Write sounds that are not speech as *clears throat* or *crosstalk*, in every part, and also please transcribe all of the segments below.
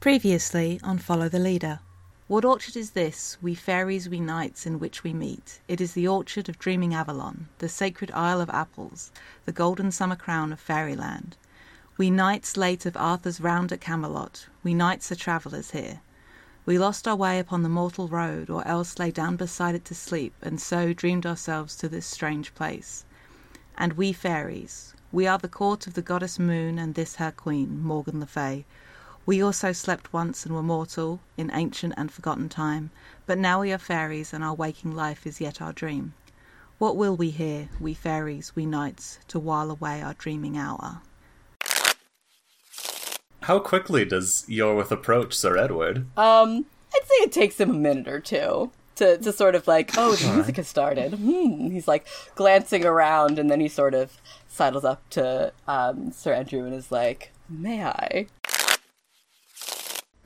Previously on Follow the Leader. What orchard is this, we fairies, we knights, in which we meet? It is the orchard of dreaming Avalon, the sacred isle of apples, the golden summer crown of fairyland. We knights late of Arthur's round at Camelot, we knights are travellers here. We lost our way upon the mortal road, or else lay down beside it to sleep, and so dreamed ourselves to this strange place. And we fairies, we are the court of the goddess Moon and this her queen, Morgan le Fay. We also slept once and were mortal, in ancient and forgotten time, but now we are fairies, and our waking life is yet our dream. What will we here, we fairies, we knights, to while away our dreaming hour? How quickly does Yorwith approach Sir Edward? Um, I'd say it takes him a minute or two to, to sort of like, oh, the music has started. Hmm. He's like glancing around, and then he sort of sidles up to um, Sir Andrew and is like, may I?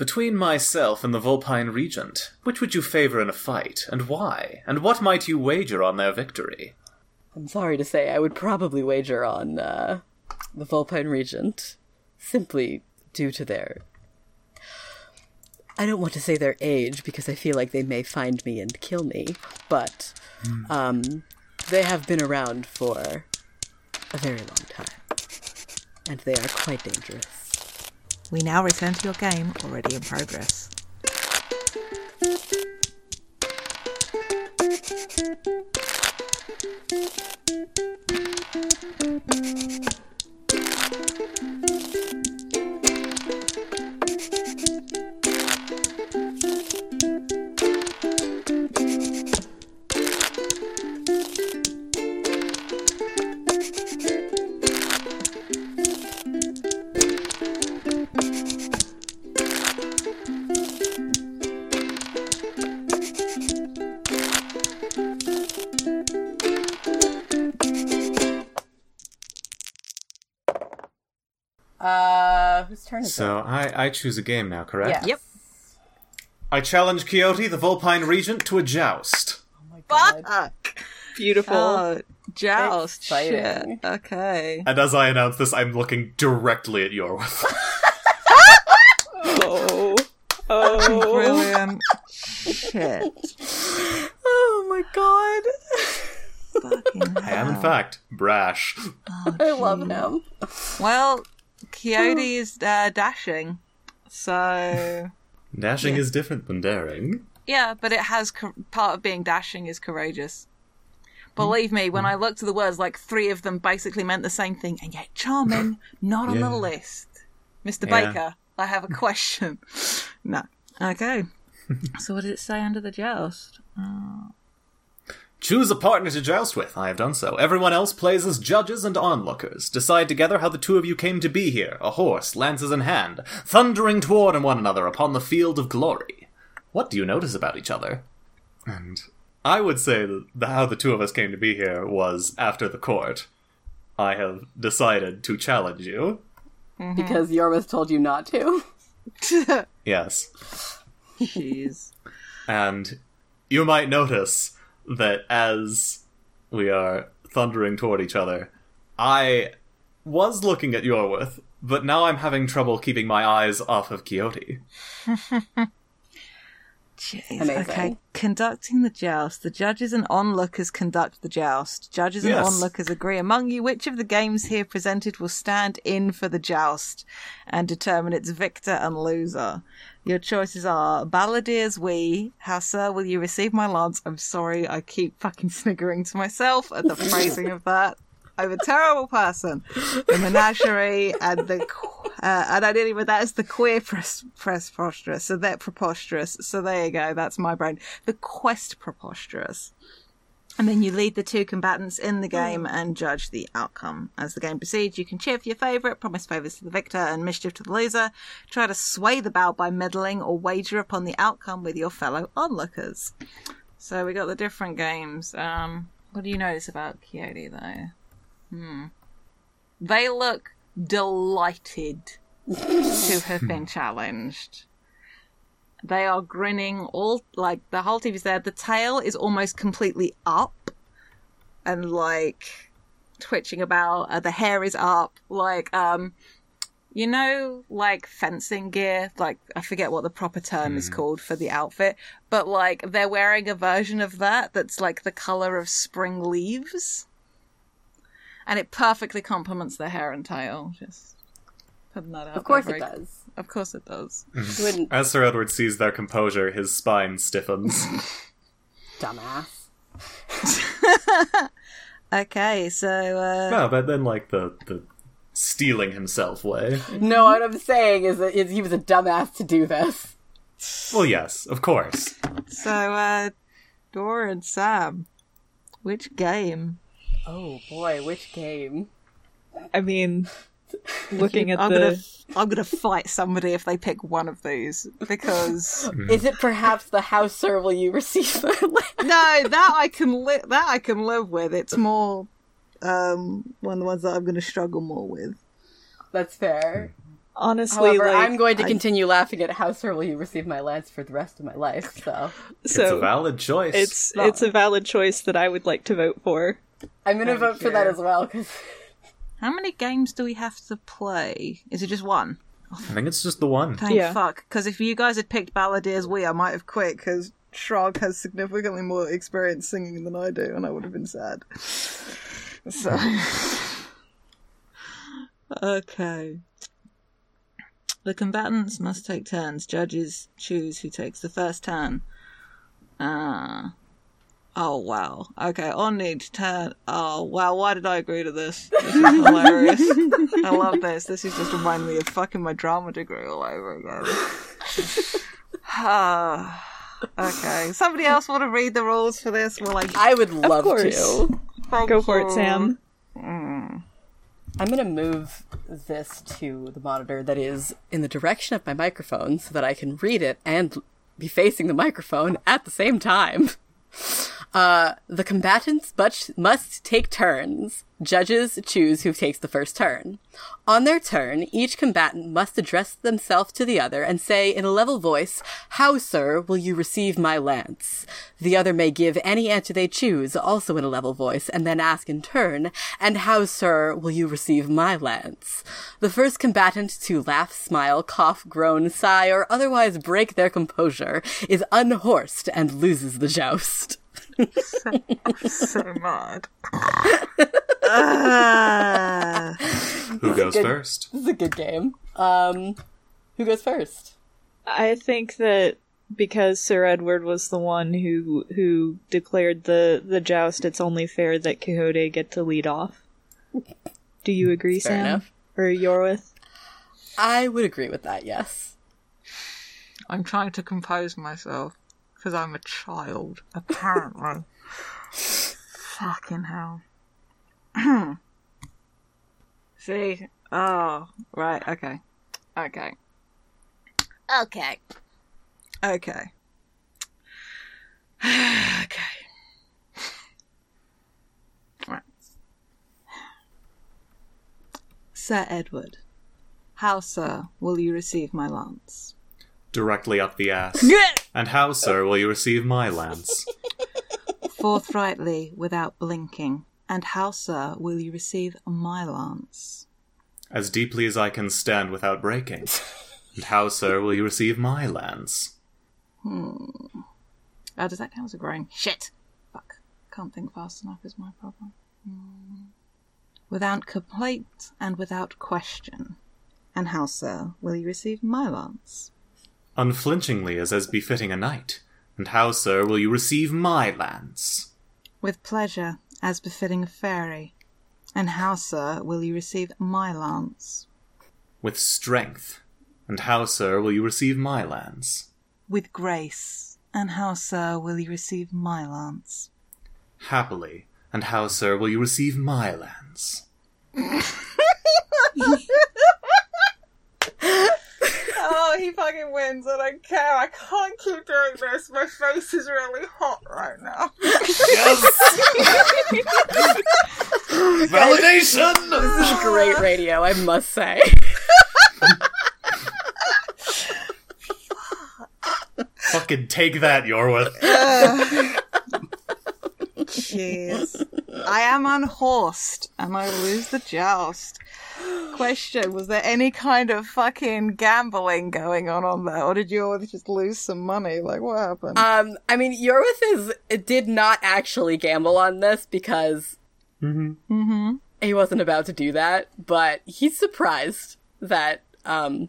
Between myself and the Vulpine Regent, which would you favor in a fight, and why? And what might you wager on their victory? I'm sorry to say, I would probably wager on uh, the Vulpine Regent, simply due to their. I don't want to say their age because I feel like they may find me and kill me, but um, they have been around for a very long time, and they are quite dangerous. We now return to your game, already in progress. Turn is So I, I choose a game now, correct? it? Yep. I challenge Quixote, the Vulpine Regent, to a joust. Oh my god. Beautiful. Oh, joust. Exciting. Shit. Okay. And as I announce this, I'm looking directly at Yorwith. *laughs* Oh. Oh. *laughs* Brilliant. Shit. Oh my god. Fucking I am, in fact, brash. I love him. Well, Coyote is uh, dashing. So. *laughs* Dashing is different than daring. Yeah, but it has co- part of being dashing is courageous. Believe me, when I looked at the words, like three of them basically meant the same thing, and yet charming, *laughs* not on Yeah. the list. Mr. Yeah. Baker, I have a *laughs* question. no. Okay. so what did it say under the joust? Choose a partner to joust with. I have done so. Everyone else plays as judges and onlookers. Decide together how the two of you came to be here, a horse, lances in hand, thundering toward one another upon the field of glory. What do you notice about each other? And I would say that the, how the two of us came to be here was after the court. I have decided to challenge you. Mm-hmm. Because Yorwith told you not to. Yes. Jeez. And you might notice that as we are thundering toward each other, I was looking at Yorwith, but now I'm having trouble keeping my eyes off of Quixote. *laughs* Jeez. Amazing. Okay, conducting the joust. The judges and onlookers conduct the joust. Judges and Yes. onlookers agree among you which of the games here presented will stand in for the joust and determine its victor and loser. Your choices are Balladeer's We, How Sir Will You Receive My Lance? I'm sorry, I keep fucking sniggering to myself at the phrasing of that. I'm a terrible person. The menagerie and the uh, and I didn't even that is the queer press press preposterous. So they're preposterous. So there you go. That's my brain. The quest preposterous. And then you lead the two combatants in the game and judge the outcome. As the game proceeds, you can cheer for your favourite, promise favours to the victor, and mischief to the loser. Try to sway the bout by meddling or wager upon the outcome with your fellow onlookers. So we got the different games. Um, what do you notice about Coyote though? Hmm. They look delighted to have been challenged. They are grinning all like the whole TV's there. The tail is almost completely up and like twitching about. Uh, the hair is up. Like um, you know, like fencing gear, like I forget what the proper term is called for the outfit, but like they're wearing a version of that that's like the color of spring leaves. And it perfectly complements their hair and tail. Just putting that out. Of course there it very- does. Of course it does. *laughs* As Sir Edward sees their composure, his spine stiffens. *laughs* dumbass. *laughs* Okay, so uh no, but then like the the stealing himself way. No, what I'm saying is that he was a dumbass to do this. Well, yes, of course. so uh Dora and Sam. Which game? Oh boy, which game? I mean, *laughs* looking at I'm the gonna I'm gonna fight somebody if they pick one of these because *laughs* Is it perhaps the house sir will you receive the *laughs* no, that I can li- that I can live with. It's more um one of the ones that I'm gonna struggle more with. That's fair. honestly, However, like, I'm going to continue laughing at how sir will you receive my lance for the rest of my life, so it's a valid choice. it's No. it's a valid choice that I would like to vote for. I'm gonna vote for that as well, because *laughs* How many games do we have to play? Is it just one? I think it's just the one. Thank Yeah. fuck. Because if you guys had picked Balladeer's We, I might have quit because Shrog has significantly more experience singing than I do, and I would have been sad. So. *laughs* okay. The combatants must take turns. Judges choose who takes the first turn. Ah. Oh wow. Okay, on each turn. Oh wow, why did I agree to this? This is hilarious. I love this. This is just reminding me of fucking my drama degree all over again. *sighs* *sighs* Okay. Somebody else want to read the rules for this? Well, like, I would love course. to. Go for it, Sam. Mm. I'm gonna move this to the monitor that is in the direction of my microphone so that I can read it and be facing the microphone at the same time. Uh, the combatants but must take turns. Judges choose who takes the first turn. On their turn, each combatant must address themselves to the other and say in a level voice, How, sir, will you receive my lance? The other may give any answer they choose, also in a level voice, and then ask in turn, And how, sir, will you receive my lance? The first combatant to laugh, smile, cough, groan, sigh, or otherwise break their composure is unhorsed and loses the joust. So mad. Ah. Who goes good- first? This is a good game. Um, who goes first? I think that because Sir Edward was the one who who declared the the joust, it's only fair that Quixote get to lead off. Do you agree, Fair Sam? enough. Or Yorwith? I would agree with that, yes. I'm trying to compose myself because I'm a child, apparently. *laughs* Fucking hell. *clears throat* See? Oh, right, okay. Okay. Okay. Okay. *sighs* okay. Right. Sir Edward, how, sir, will you receive my lance? Directly up the ass. *laughs* And how, sir, will you receive my lance? *laughs* forthrightly without blinking. And how, sir, will you receive my lance? As deeply as I can stand without breaking. And how, sir, will you receive my lance? Hmm. Oh, does that count as a groan? Shit! Fuck. Can't think fast enough is my problem. Hmm. Without complaint and without question. And how, sir, will you receive my lance? Unflinchingly as as befitting a knight. And how, sir, will you receive my lance? With pleasure, as befitting a fairy. And how, sir, will you receive my lance? With strength. And how, sir, will you receive my lance? With grace. And how, sir, will you receive my lance? Happily. And how, sir, will you receive my lance? *laughs* Oh, he fucking wins. I don't care. I can't keep doing this. My face is really hot right now. *laughs* Validation! This is great radio, I must say. Fucking take that, Yorwith. *laughs* Jeez. I am unhorsed, and I lose the joust. Question: Was there any kind of fucking gambling going on on there, or did you all just lose some money? Like, what happened? Um, I mean, Yorwith is did not actually gamble on this because mm-hmm. he wasn't about to do that, but he's surprised that um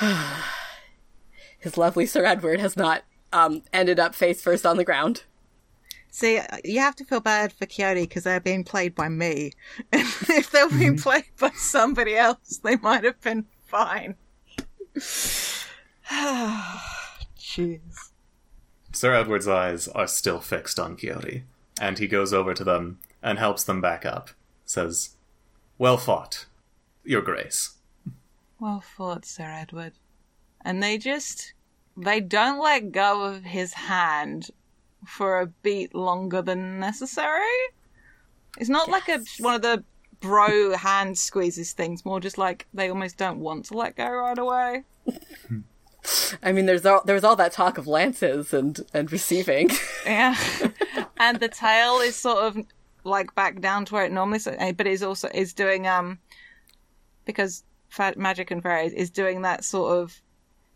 *sighs* his lovely Sir Edward has not um ended up face first on the ground. See, you have to feel bad for Coyote because they're being played by me. *laughs* if they were being mm-hmm. played by somebody else, they might have been fine. *sighs* Jeez. Sir Edward's eyes are still fixed on Quixote, and he goes over to them and helps them back up. Says, Well fought, Your Grace. Well fought, Sir Edward. And they just. They don't let go of his hand for a beat longer than necessary. It's not like a one of the bro hand squeezes things, more just like they almost don't want to let go right away. *laughs* I mean, there's all there's all that talk of lances and and receiving. *laughs* Yeah. and the tail is sort of like back down to where it normally but is also is doing um because magic and fairies is doing that sort of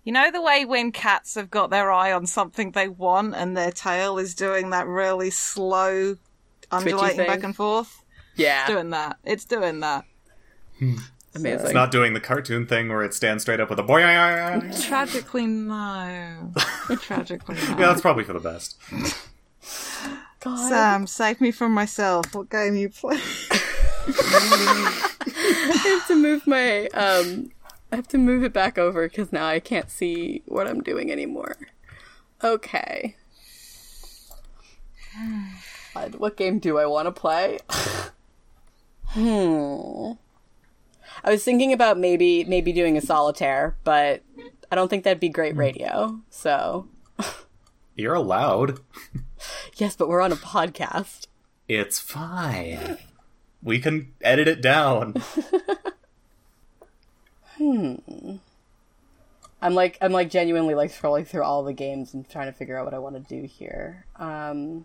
you know the way when cats have got their eye on something they want and their tail is doing that really slow undulating back and forth? Yeah, It's doing that. It's doing that. Amazing. It's not doing the cartoon thing where it stands straight up with a boy. Yeah, *laughs* tragically no. *laughs* Tragically no. Yeah, that's probably for the best. God. sam save me from myself. What game you play? *laughs* I have to move my um I have to move it back over because now I can't see what I'm doing anymore. Okay. God, what game do I want to play? *sighs* hmm. I was thinking about maybe maybe doing a solitaire, but I don't think that'd be great radio. So *laughs* You're allowed. yes, but we're on a podcast. It's fine. We can edit it down. *laughs* I'm like I'm like genuinely like scrolling through all the games and trying to figure out what I want to do here. Um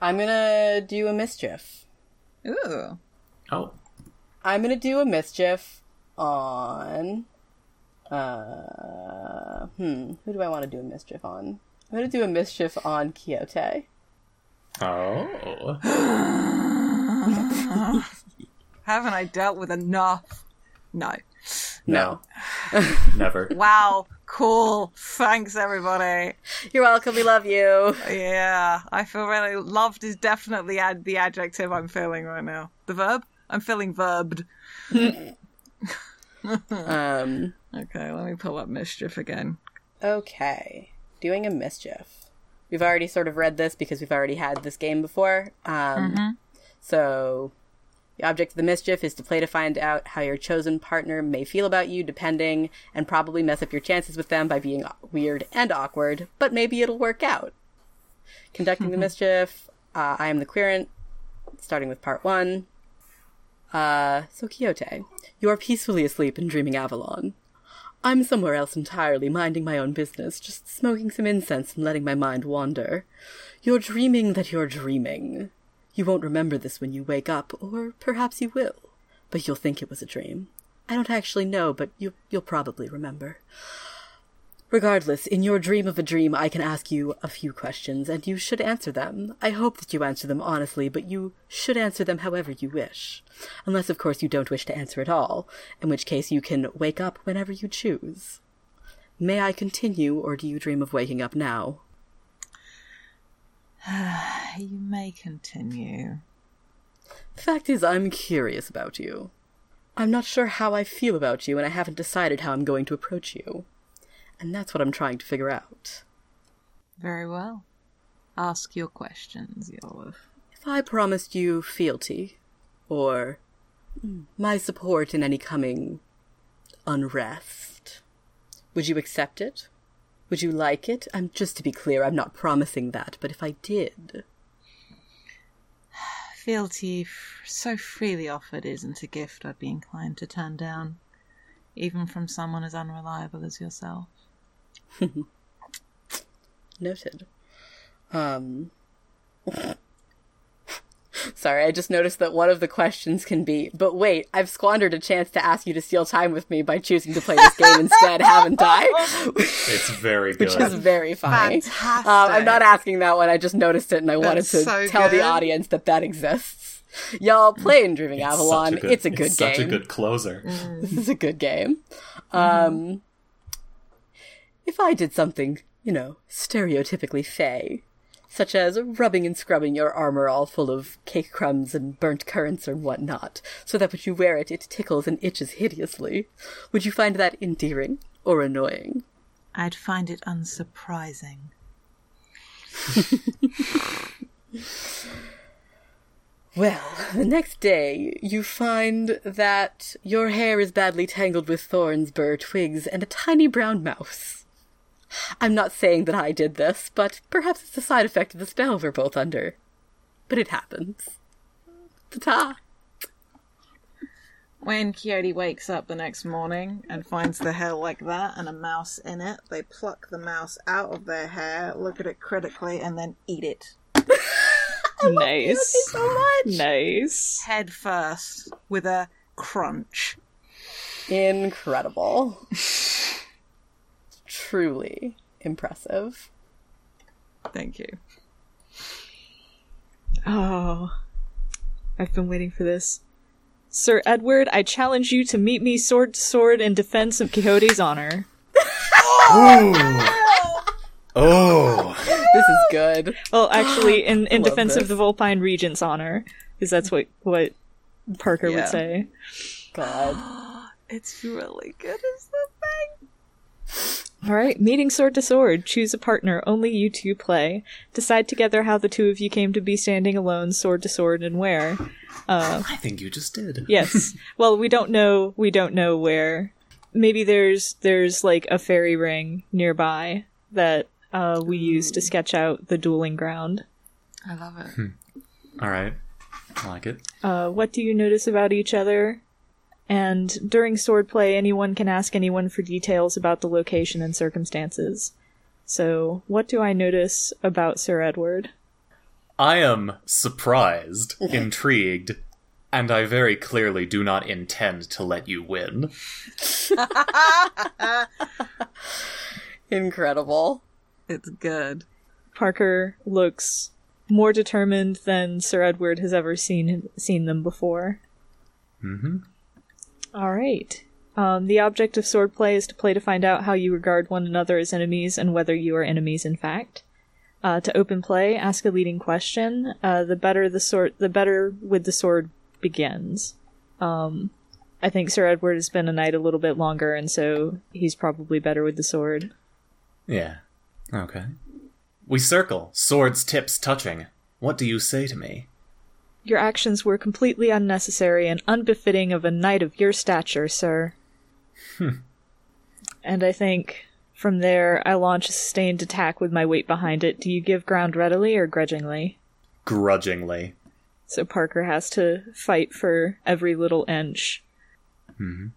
I'm gonna do a mischief. Ooh. Oh. I'm gonna do a mischief on uh hmm, who do I want to do a mischief on? I'm gonna do a mischief on Quixote. Oh. *gasps* Haven't I dealt with enough? No. No. *laughs* Never. Wow. Cool. Thanks, everybody. You're welcome, we love you. Yeah, I feel really loved is definitely ad- the adjective I'm feeling right now. The verb? I'm feeling verbed. *laughs* Um Okay, let me pull up mischief again. Okay, doing a mischief. We've already sort of read this because we've already had this game before. Um, So, the object of the mischief is to play to find out how your chosen partner may feel about you, depending, and probably mess up your chances with them by being weird and awkward, but maybe it'll work out. Conducting the *laughs* mischief, uh, I am the querent, starting with part one. Uh, so Quixote, you are peacefully asleep and dreaming Avalon. I'm somewhere else entirely, minding my own business, just smoking some incense and letting my mind wander. You're dreaming that you're dreaming. You won't remember this when you wake up, or perhaps you will, but you'll think it was a dream. I don't actually know, but you, you'll probably remember. Regardless, in your dream of a dream, I can ask you a few questions, and you should answer them. I hope that you answer them honestly, but you should answer them however you wish. Unless, of course, you don't wish to answer at all, in which case you can wake up whenever you choose. May I continue, or do you dream of waking up now? *sighs* You may continue. The fact is, I'm curious about you. I'm not sure how I feel about you, and I haven't decided how I'm going to approach you. And that's what I'm trying to figure out. Very well. Ask your questions, Yolov. If I promised you fealty, or my support in any coming unrest, would you accept it? Would you like it? I'm just to be clear, I'm not promising that, but if I did. *sighs* Fealty so freely offered isn't a gift I'd be inclined to turn down, even from someone as unreliable as yourself. *laughs* Noted. Um. *laughs* Sorry, I just noticed that one of the questions can be, but wait, I've squandered a chance to ask you to steal time with me by choosing to play this game instead, haven't I? *laughs* It's very good. Which is very funny. Fantastic. Um, I'm not asking that one, I just noticed it and I wanted to so tell the audience that that exists. Y'all playing Dreaming It's Avalon. such a good, it's a good it's game. Such a good closer. This is a good game. Um, if I did something, you know, stereotypically fey, such as rubbing and scrubbing your armor all full of cake crumbs and burnt currants or whatnot, so that when you wear it, it tickles and itches hideously, would you find that endearing or annoying? I'd find it unsurprising. *laughs* Well, the next day, you find that your hair is badly tangled with thorns, burr, twigs, and a tiny brown mouse. I'm not saying that I did this, but perhaps it's a side effect of the spell we're both under. But it happens. Ta-ta! When Coyote wakes up the next morning and finds the hair like that and a mouse in it, they pluck the mouse out of their hair, look at it critically, and then eat it. *laughs* nice. So much! Nice. Head first, with a crunch. Incredible. *laughs* Truly impressive. Thank you. Oh, I've been waiting for this. Sir Edward, I challenge you to meet me sword to sword in defense of Quixote's honor. Oh, This is good. Well, actually, *gasps* in, in defense this. of the Vulpine Regent's honor, because that's what what Parker Yeah. would say. God. *gasps* It's really good as the thing. All right, meeting sword to sword. Choose a partner. Only you two play. Decide together how the two of you came to be standing alone, sword to sword, and where. I think you just did. Yes. *laughs* well, we don't know. We don't know where. Maybe there's there's like a fairy ring nearby that uh, we use to sketch out the dueling ground. I love it. All right, I like it. Uh, what do you notice about each other? And during swordplay, anyone can ask anyone for details about the location and circumstances. So, what do I notice about Sir Edward? I am surprised, *laughs* intrigued, and I very clearly do not intend to let you win. *laughs* Incredible. It's good. Parker looks more determined than Sir Edward has ever seen seen them before. Mm-hmm. All right. Um, the object of swordplay is to play to find out how you regard one another as enemies and whether you are enemies in fact. Uh, to open play, ask a leading question. Uh, the better the sword, the better with the sword begins. Um, I think Sir Edward has been a knight a little bit longer, and so he's probably better with the sword. Yeah. Okay. We circle, swords tips touching. What do you say to me? Your actions were completely unnecessary and unbefitting of a knight of your stature, sir. Hmm. And I think from there I launch a sustained attack with my weight behind it. Do you give ground readily or grudgingly? Grudgingly. So Parker has to fight for every little inch. Hmm.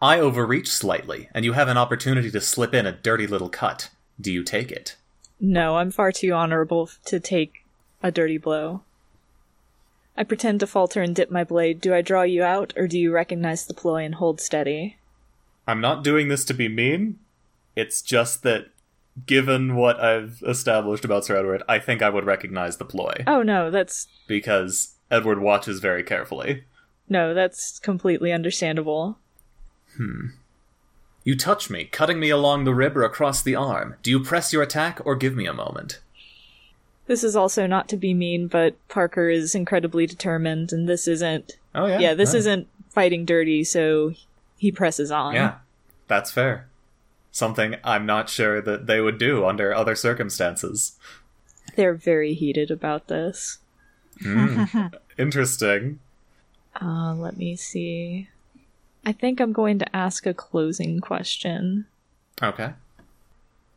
I overreach slightly, and you have an opportunity to slip in a dirty little cut. Do you take it? No, I'm far too honorable to take a dirty blow. I pretend to falter and dip my blade. Do I draw you out, or do you recognize the ploy and hold steady? I'm not doing this to be mean. It's just that, given what I've established about Sir Edward, I think I would recognize the ploy. Oh no, that's Because Edward watches very carefully. no, that's completely understandable. Hmm. You touch me, cutting me along the rib or across the arm. Do you press your attack or give me a moment? This is also not to be mean, but Parker is incredibly determined, and this isn't. Oh, yeah. Yeah, this isn't fighting dirty, so he presses on. Yeah, that's fair. Something I'm not sure that they would do under other circumstances. They're very heated about this. *laughs* Interesting. Uh, let me see. I think I'm going to ask a closing question. Okay.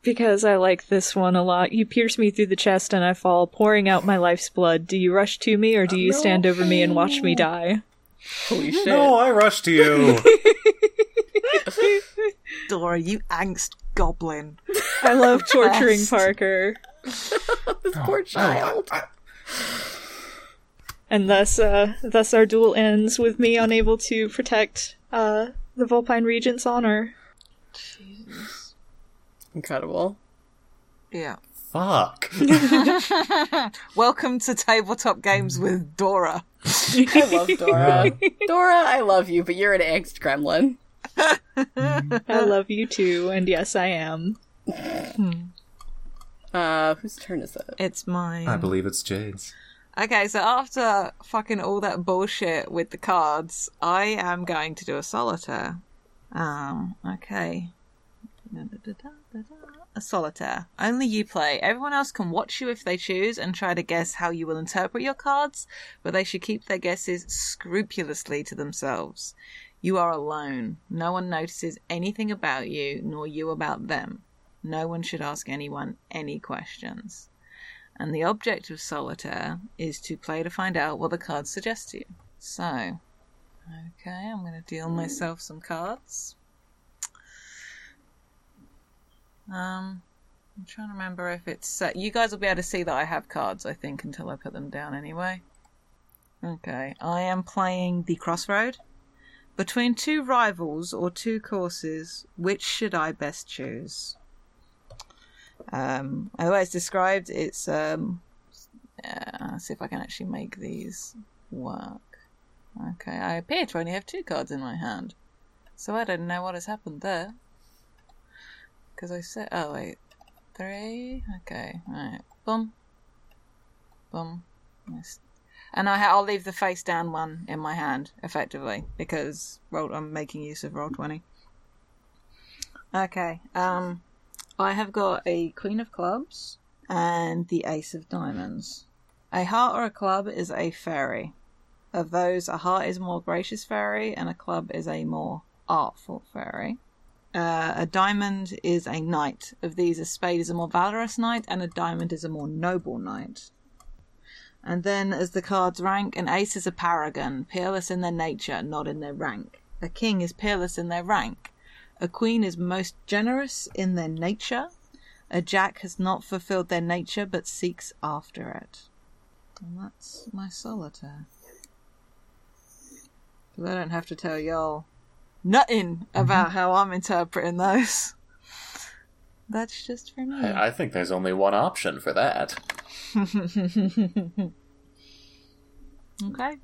Because I like this one a lot. You pierce me through the chest and I fall, pouring out my life's blood. Do you rush to me or do you stand over me and watch me *laughs* die? Holy shit. No, I rush to you. *laughs* Dora, you angst goblin. I love *laughs* torturing Oh, Parker. This poor child. and thus, uh, thus our duel ends with me unable to protect uh, the Vulpine Regent's honor. Incredible. Yeah. Fuck. *laughs* *laughs* Welcome to tabletop games with Dora. I love Dora. Dora, I love you, but you're an angst gremlin. *laughs* I love you too, and yes, I am. Uh, whose turn is it? It's mine. I believe it's Jade's. Okay, so after fucking all that bullshit with the cards, I am going to do a solitaire. Um, okay. A solitaire. Only you play. Everyone else can watch you if they choose and try to guess how you will interpret your cards, but they should keep their guesses scrupulously to themselves. You are alone. No one notices anything about you, nor you about them. No one should ask anyone any questions. And the object of solitaire is to play to find out what the cards suggest to you. So, okay, I'm going to deal myself some cards. Um, I'm trying to remember if it's set. You guys will be able to see that I have cards, I think, until I put them down anyway. Okay, I am playing the Crossroad. Between two rivals or two courses, which should I best choose? Um, it's described, it's um, uh, see if I can actually make these work. Okay, I appear to only have two cards in my hand, so I don't know what has happened there. Because I said, oh wait, three. Okay, alright, boom, boom. And I ha- I'll leave the face down one in my hand, effectively, because roll- I'm making use of roll twenty. Okay, um, I have got a Queen of Clubs and the Ace of Diamonds. A heart or a club is a fairy. Of those, a heart is a more gracious fairy and a club is a more artful fairy. Uh, a diamond is a knight. Of these, a spade is a more valorous knight and a diamond is a more noble knight. And then, as the cards rank, an ace is a paragon, peerless in their nature, not in their rank. A king is peerless in their rank. A queen is most generous in their nature. A jack has not fulfilled their nature but seeks after it. And that's my solitaire. Because I don't have to tell y'all nothing about how I'm interpreting those. That's just for me. I I think there's only one option for that. *laughs* Okay,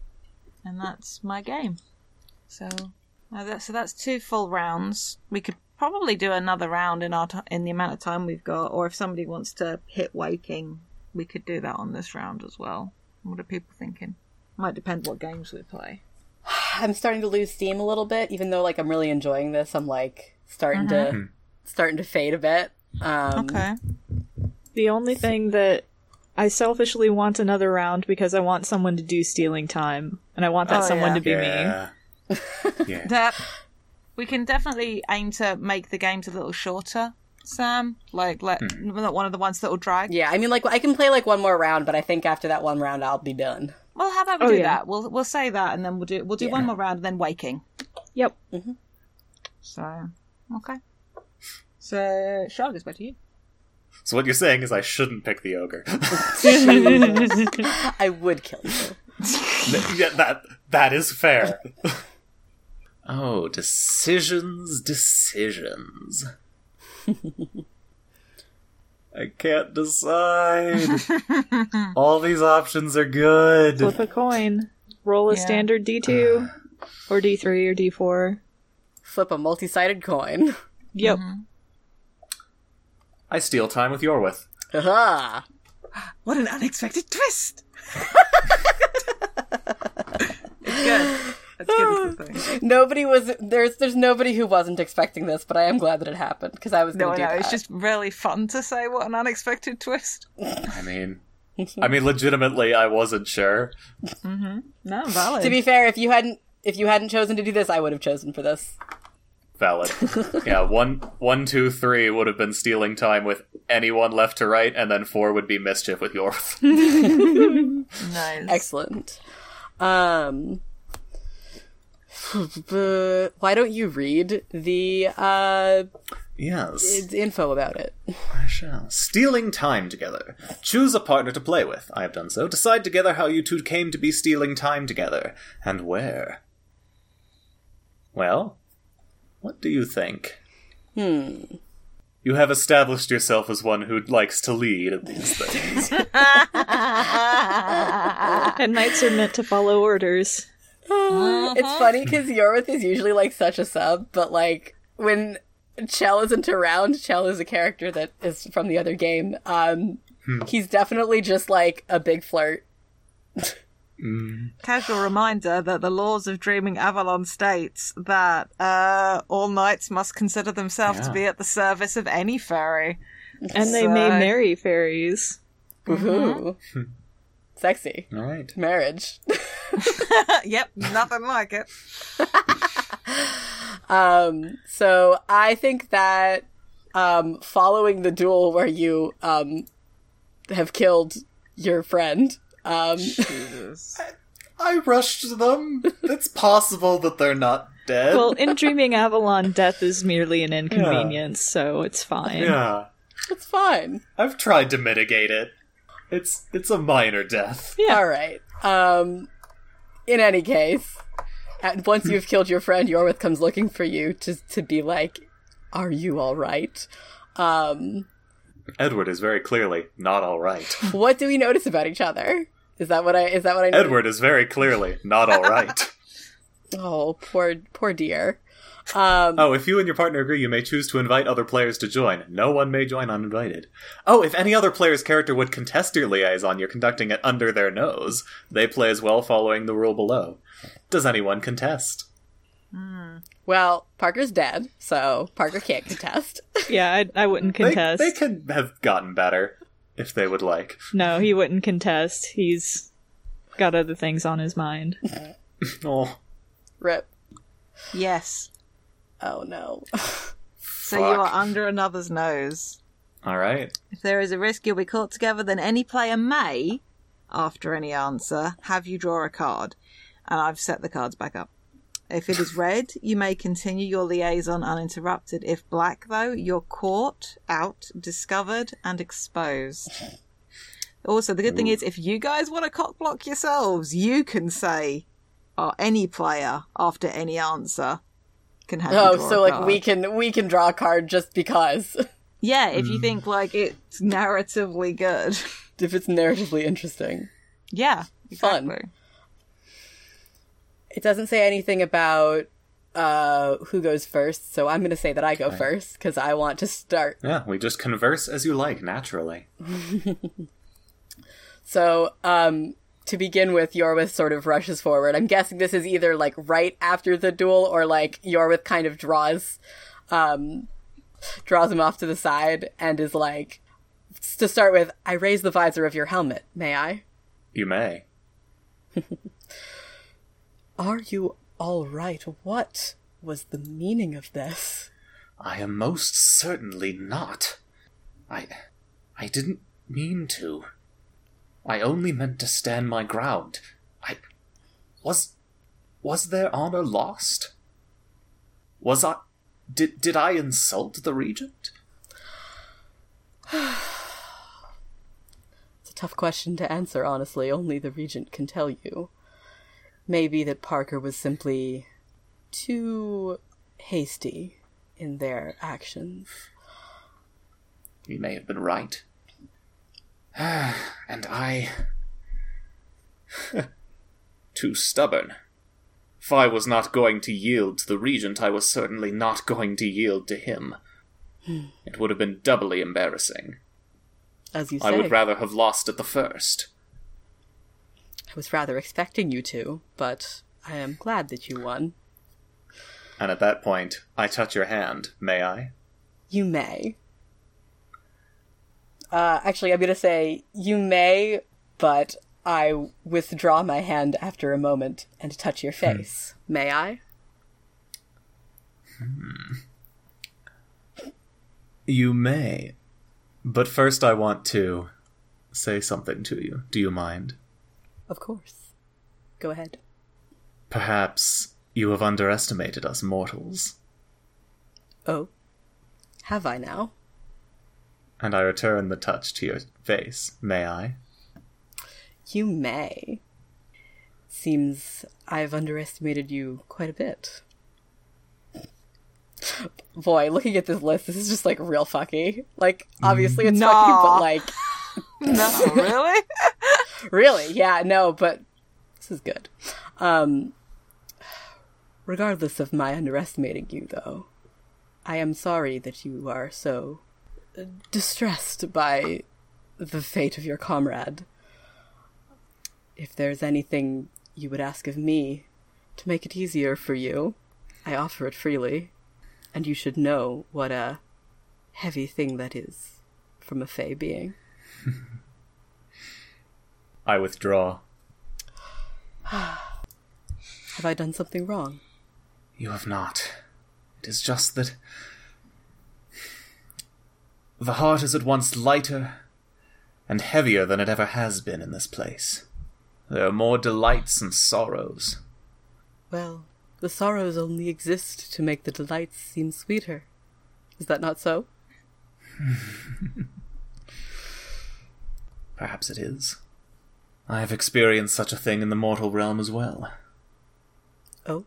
and that's my game. So, uh, that, so that's two full rounds. We could probably do another round in our t- in the amount of time we've got, or if somebody wants to hit waking, we could do that on this round as well. What are people thinking? Might depend what games we play. I'm starting to lose steam a little bit, even though like I'm really enjoying this. I'm like starting to mm-hmm. hmm. starting to fade a bit. Um, Okay. The only thing that I selfishly want another round because I want someone to do stealing time, and I want that Oh, someone yeah. to be me. Yeah. *laughs* yeah. That we can definitely aim to make the games a little shorter. Sam, like let hmm. not one of the ones that will drag. Yeah, I mean, like I can play like one more round, but I think after that one round, I'll be done. Well, how about we Oh, do yeah. that? We'll we'll say that, and then we'll do we'll do one more round, and then waking. Yep. Mm-hmm. So okay. So Charlotte, goes back to you. So what you're saying is I shouldn't pick the ogre. *laughs* I would kill you. yeah, that that is fair. oh, decisions, decisions. *laughs* I can't decide. *laughs* All these options are good. Flip a coin. Roll a Yeah. standard D2 *sighs* or D3 or D4. Flip a multi-sided coin. *laughs* Yep. Mm-hmm. I steal time with Yorwith. Aha! What an unexpected twist! *laughs* it's good. It's good. It's the thing. Nobody was there's there's nobody who wasn't expecting this, but I am glad that it happened because I was No, going to no, do that. it's just really fun to say what an unexpected twist. *laughs* I mean, *laughs* I mean, legitimately, I wasn't sure. No, valid. to be fair, if you hadn't if you hadn't chosen to do this, I would have chosen for this. Valid. *laughs* yeah, one, one, two, three would have been stealing time with anyone left to right, and then four would be mischief with yours. nice. Excellent. Um but why don't you read the uh Yes. It's info about it. I shall. Stealing time together. Choose a partner to play with. I have done so. Decide together how you two came to be stealing time together, and where. Well, what do you think? Hmm. You have established yourself as one who likes to lead in these things. *laughs* And knights are meant to follow orders. *laughs* It's uh-huh. funny because Yorwith is usually like such a sub, but like when Chell isn't around, Chell is a character that is from the other game. Um, hmm. he's definitely just like a big flirt. Hmm. Casual reminder that the laws of Dreaming Avalon states that uh, all knights must consider themselves to be at the service of any fairy. And they may marry fairies. Mm-hmm. Woohoo! Hmm. Sexy All right. marriage. *laughs* *laughs* yep, nothing like it. *laughs* Um, so I think that um, following the duel where you um, have killed your friend, um, I rushed them. It's possible that they're not dead. Well, in Dreaming Avalon, death is merely an inconvenience, so it's fine. yeah. it's fine. I've tried to mitigate it. It's it's a minor death. Yeah. All right. Um, in any case, at, once you've killed your friend, Yorwith comes looking for you to to be like, "Are you all right?" Um, Edward is very clearly not all right. *laughs* what do we notice about each other? Is that what I? Is that what I? noticed? Edward is very clearly not all right. *laughs* Oh, poor poor dear. Um, Oh, if you and your partner agree, you may choose to invite other players to join. No one may join uninvited. Oh, if any other player's character would contest your liaison, you're conducting it under their nose. They play as well following the rule below. Does anyone contest? well, Parker's dead, so Parker can't contest. *laughs* Yeah, I, I wouldn't contest. they could have gotten better if they would like. No, he wouldn't contest. He's got other things on his mind. *laughs* Oh, Rip. Yes. Oh no. *laughs* So you are under another's nose. all right. If there is a risk you'll be caught together, then any player may, after any answer, have you draw a card. And I've set the cards back up. If it is *laughs* red, you may continue your liaison uninterrupted. If black, though, you're caught, out, discovered, and exposed. *laughs* Also, the good thing is, if you guys want to cock block yourselves, you can say, or any player, after any answer, can have Oh, draw so a like card. we can we can draw a card just because Yeah, if you think like it's narratively good. *laughs* if it's narratively interesting. Yeah, Fun. It doesn't say anything about uh who goes first, so I'm going to say that I go first cuz I want to start. Yeah, we just converse as you like, naturally. *laughs* So, um to begin with, Yorwith sort of rushes forward. I'm guessing this is either like right after the duel or like Yorwith kind of draws um draws him off to the side and is like to start with, I raise the visor of your helmet, may I? You may. *laughs* Are you all right? What was the meaning of this? I am most certainly not. I. I didn't mean to. I only meant to stand my ground. I. Was. Was their honor lost? Was I. Did, did I insult the regent? *sighs* It's a tough question to answer, honestly. Only the regent can tell you. Maybe that Parker was simply too hasty in their actions. You may have been right. *sighs* and I. *laughs* Too stubborn. If I was not going to yield to the regent, I was certainly not going to yield to him. Hmm. it would have been doubly embarrassing. As you say, I would rather have lost at the first. I was rather expecting you to, but I am glad that you won. And at that point, I touch your hand, may I? You may. Uh, actually, I'm going to say you may, but I withdraw my hand after a moment and touch your face. May I? You may. But first, I want to say something to you. Do you mind? Of course. Go ahead. Perhaps you have underestimated us mortals. Oh. Have I now? And I return the touch to your face. May I? You may. Seems I've underestimated you quite a bit. Boy, looking at this list, this is just like real fucky. Like, obviously it's No. fucky, but like, *laughs* No, really? *laughs* really, yeah, no, but this is good. Um, regardless of my underestimating you, though, I am sorry that you are so distressed by the fate of your comrade. If there's anything you would ask of me to make it easier for you, I offer it freely, and you should know what a heavy thing that is from a fey being. *laughs* I withdraw. *sighs* Have I done something wrong? You have not. It is just that. The heart is at once lighter and heavier than it ever has been in this place. There are more delights and sorrows. Well, the sorrows only exist to make the delights seem sweeter. Is that not so? *laughs* Perhaps it is. I have experienced such a thing in the mortal realm as well. Oh,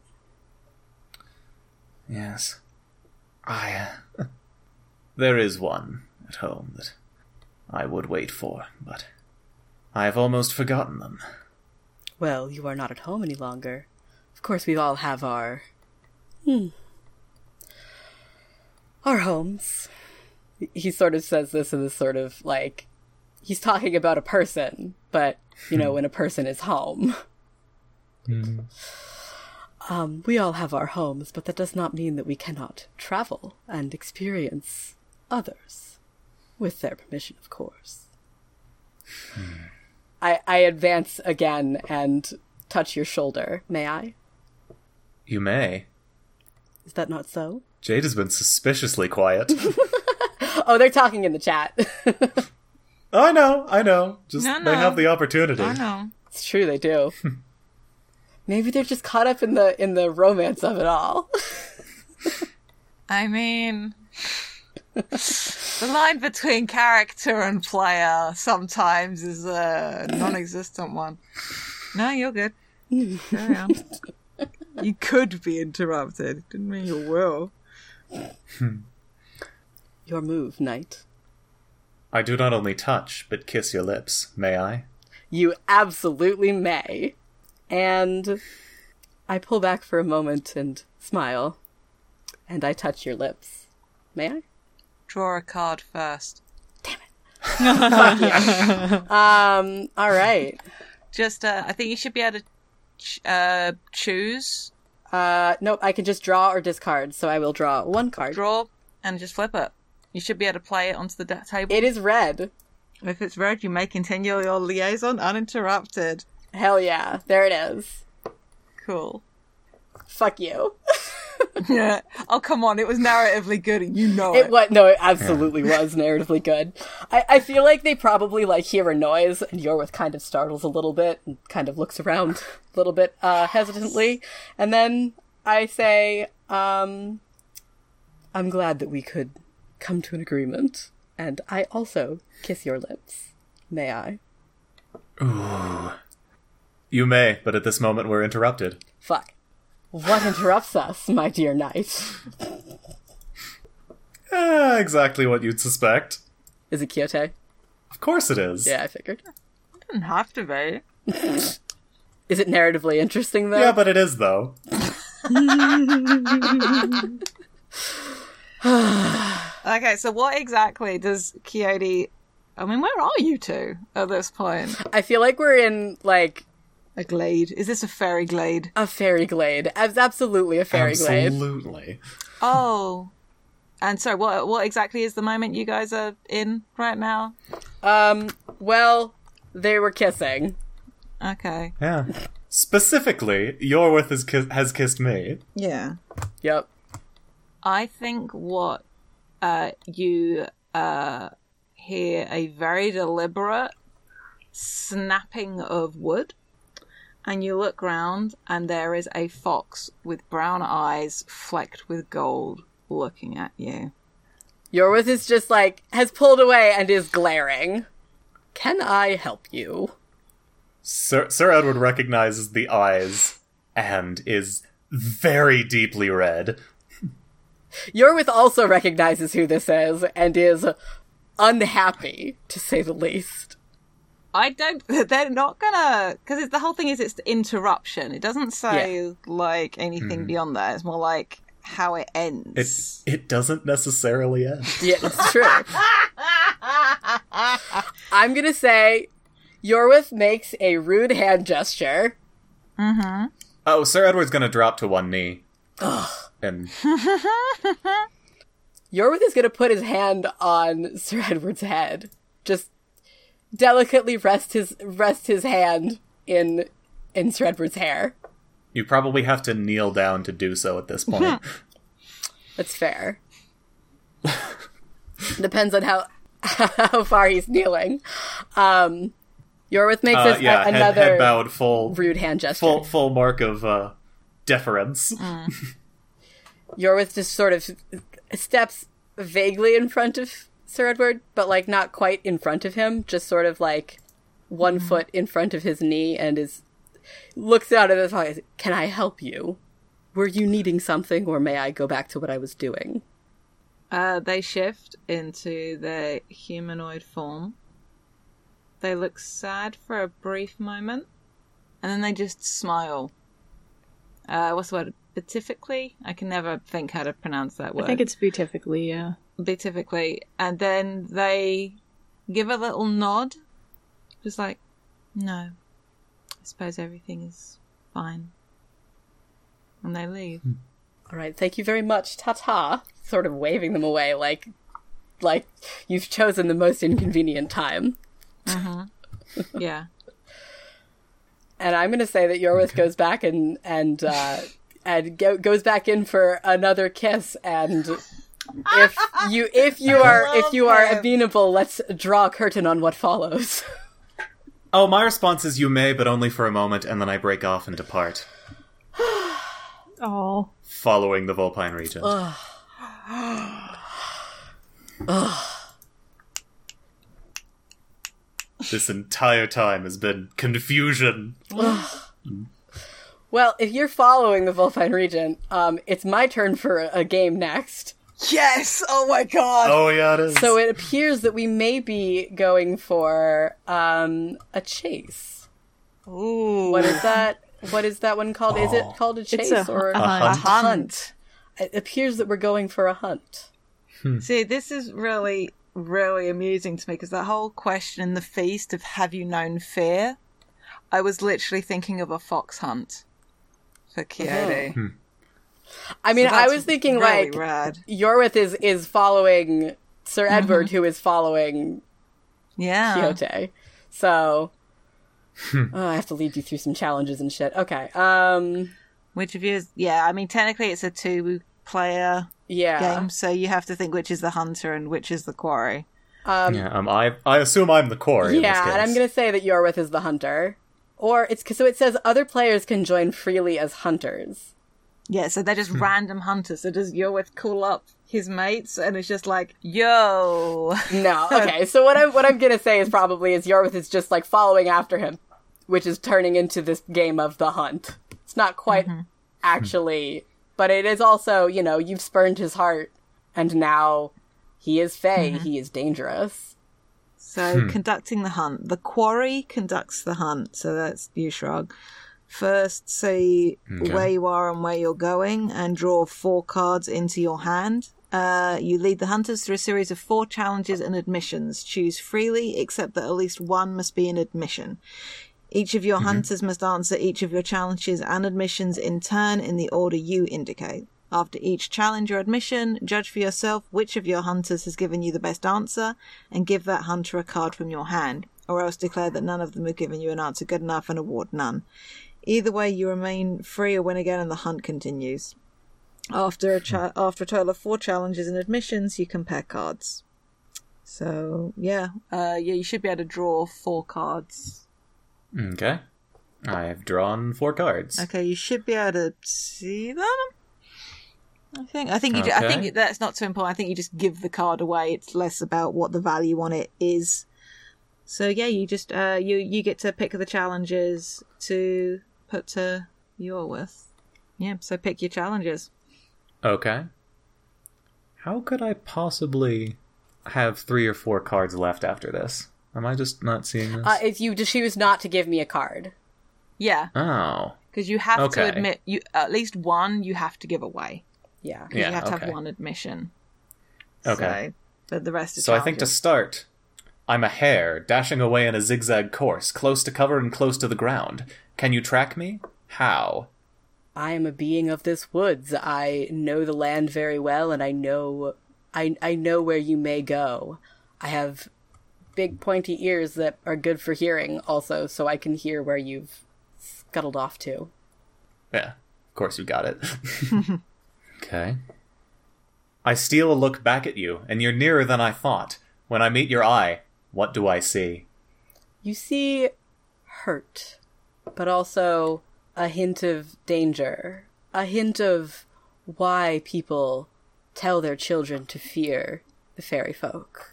Yes. I. Uh, there is one at home that I would wait for, but I have almost forgotten them. well, you are not at home any longer. Of course, we all have our. Hmm. Our homes. He sort of says this in this sort of like. He's talking about a person, but, you know, when a person is home. Um, we all have our homes, but that does not mean that we cannot travel and experience others. With their permission, of course. Hmm. I, I advance again and touch your shoulder. May I? You may. Is that not so? Jade has been suspiciously quiet. *laughs* Oh, they're talking in the chat. *laughs* I know, I know. Just No, they have the opportunity. I know. it's true, they do. *laughs* Maybe they're just caught up in the in the romance of it all. I mean, the line between character and player sometimes is a non-existent one. No, you're good. Carry on. You could be interrupted. Didn't mean you will. Hmm. Your move, knight. I do not only touch, but kiss your lips. May I? You absolutely may. And I pull back for a moment and smile. And I touch your lips. May I? Draw a card first. Damn it. *laughs* Um, all right. Just, uh, I think you should be able to ch- uh, choose, Uh, nope, I can just draw or discard, so I will draw one card. draw, and just flip it. You should be able to play it onto the de- table. It is red. If it's red, you may continue your liaison uninterrupted. Hell yeah. There it is. Cool. Fuck you. *laughs* *laughs* Yeah. Oh, come on. It was narratively good, and you know it. It what? No, it absolutely was narratively good. I, I feel like they probably like hear a noise, and Yorwith kind of startles a little bit and kind of looks around a little bit uh, hesitantly, and then I say, um, "I'm glad that we could come to an agreement, and I also kiss your lips. May I?" Ooh. You may, but at this moment we're interrupted. Fuck. What interrupts us, my dear knight? Ah, exactly what you'd suspect. Is it Quixote? Of course it is. Yeah, I figured. Doesn't have to be. *laughs* Is it narratively interesting though? Yeah, but it is though. *laughs* Okay, so what exactly does Quixote? I mean, where are you two at this point? I feel like we're in like A glade? Is this a fairy glade? a fairy glade. As absolutely a fairy glade. Absolutely. Oh, and so what? What exactly is the moment you guys are in right now? Um, well, they were kissing. Okay. Yeah. Specifically, Yorwith has, kiss- has kissed me. Yeah. Yep. I think what uh, you uh, hear a very deliberate snapping of wood, and you look round, and there is a fox with brown eyes flecked with gold looking at you. Yorwith is just like has pulled away and is glaring. Can I help you? Sir, Sir Edward recognizes the eyes and is very deeply red. Yorwith also recognizes who this is and is unhappy, to say the least. I don't. *laughs* They're not gonna because the whole thing is it's the interruption. It doesn't say like anything hmm. beyond that. It's more like how it ends. It it doesn't necessarily end. *laughs* Yeah, it's true. I'm gonna say Yorwith makes a rude hand gesture. Mm-hmm. Oh, Sir Edward's gonna drop to one knee. And *laughs* Yorwith is gonna put his hand on Sir Edward's head. Just delicately rest his rest his hand in in Sir Edward's hair. you probably have to kneel down to do so at this *laughs* point. That's fair. Depends on how *laughs* how far he's kneeling. Um Yorwith makes Uh, us yeah, a- another head bowed, full, rude hand gesture. full, full mark of uh, deference. Yorwith just sort of steps vaguely in front of Sir Edward, but like not quite in front of him, just sort of like one foot in front of his knee and is looks out at his eyes. Can I help you? Were you needing something or may I go back to what I was doing? Uh, they shift into their humanoid form. They look sad for a brief moment, and then they just smile. Uh, what's the word? Beatifically? I can never think how to pronounce that word. I think it's beatifically, yeah. Beatifically, and then they give a little nod, just like, "No, I suppose everything is fine," and they leave. All right, thank you very much. Ta ta. Sort of waving them away like like you've chosen the most inconvenient time. *laughs* Yeah. And I'm going to say that Yorwith goes back and and uh, and go, goes back in for another kiss. And if you if you are if you are him. amenable, let's draw a curtain on what follows. *laughs* Oh, my response is you may, but only for a moment, and then I break off and depart, *gasps* Oh, following the Vulpine Regent. *gasps* this entire time has been confusion. well, if you're following the Vulpine Regent, um, it's my turn for a, a game next. Yes! Oh my god! Oh yeah, it is. So it appears that we may be going for um, a chase. Ooh. What is that? What is that one called? Is it Oh. called a chase a- or a hunt. A A hunt. hunt. It appears that we're going for a hunt. See, this is really, really amusing to me because that whole question in the feast of have you known fear? I was literally thinking of a fox hunt for Quixote. I mean, So I was thinking really like rad. Yorwith is is following Sir Edward, who is following Yeah. Quixote. So oh, I have to lead you through some challenges and shit. Okay. Um. Which of you is, yeah, I mean, technically it's a two player Yeah. game, so you have to think which is the hunter and which is the quarry. yeah, um, I I assume I'm the core. in this Yeah, and I'm gonna say that Yorwith is the hunter, or it's so it says other players can join freely as hunters. Yeah, so they're just hmm. random hunters. So does Yorwith call up his mates and it's just like, yo. No, *laughs* okay. so what I'm what I'm gonna say is probably is Yorwith is just like following after him, which is turning into this game of the hunt. It's not quite mm-hmm. actually, but it is also you know you've spurned his heart, and now he is Fey. Mm-hmm. He is dangerous. So hmm. conducting the hunt. The quarry conducts the hunt. So that's you, Shrug. First, say where you are and where you're going, and draw four cards into your hand. Uh, you lead the hunters through a series of four challenges and admissions. Choose freely, except that at least one must be an admission. Each of your hunters must answer each of your challenges and admissions in turn in the order you indicate. After each challenge or admission, judge for yourself which of your hunters has given you the best answer and give that hunter a card from your hand, or else declare that none of them have given you an answer good enough and award none. Either way, you remain free or win again and the hunt continues. After a, cha- after a total of four challenges and admissions, you compare cards. So, yeah. Uh, yeah, you should be able to draw four cards. Okay. I've drawn four cards. Okay, you should be able to see them. I think I think you. ju- I think that's not so important. I think you just give the card away. It's less about what the value on it is. So yeah, you just uh you you get to pick the challenges to put to Yorwith. Yeah, so pick your challenges. Okay. How could I possibly have three or four cards left after this? Am I just not seeing this? Uh, if you choose not to give me a card, Yeah, oh. because you have Okay. to admit you at least one you have to give away. yeah. 'Cause Yeah, you have to okay. have one admission. Okay. So, but the rest is So I think to start, I'm a hare dashing away in a zigzag course, close to cover and close to the ground. Can you track me? How? I am a being of this woods. I know the land very well, and I know, I I know where you may go. I have big pointy ears that are good for hearing, also, so I can hear where you've scuttled off to. Yeah, of course you got it. *laughs* okay. I steal a look back at you, and you're nearer than I thought. When I meet your eye, what do I see? You see hurt, but also a hint of danger, a hint of why people tell their children to fear the fairy folk.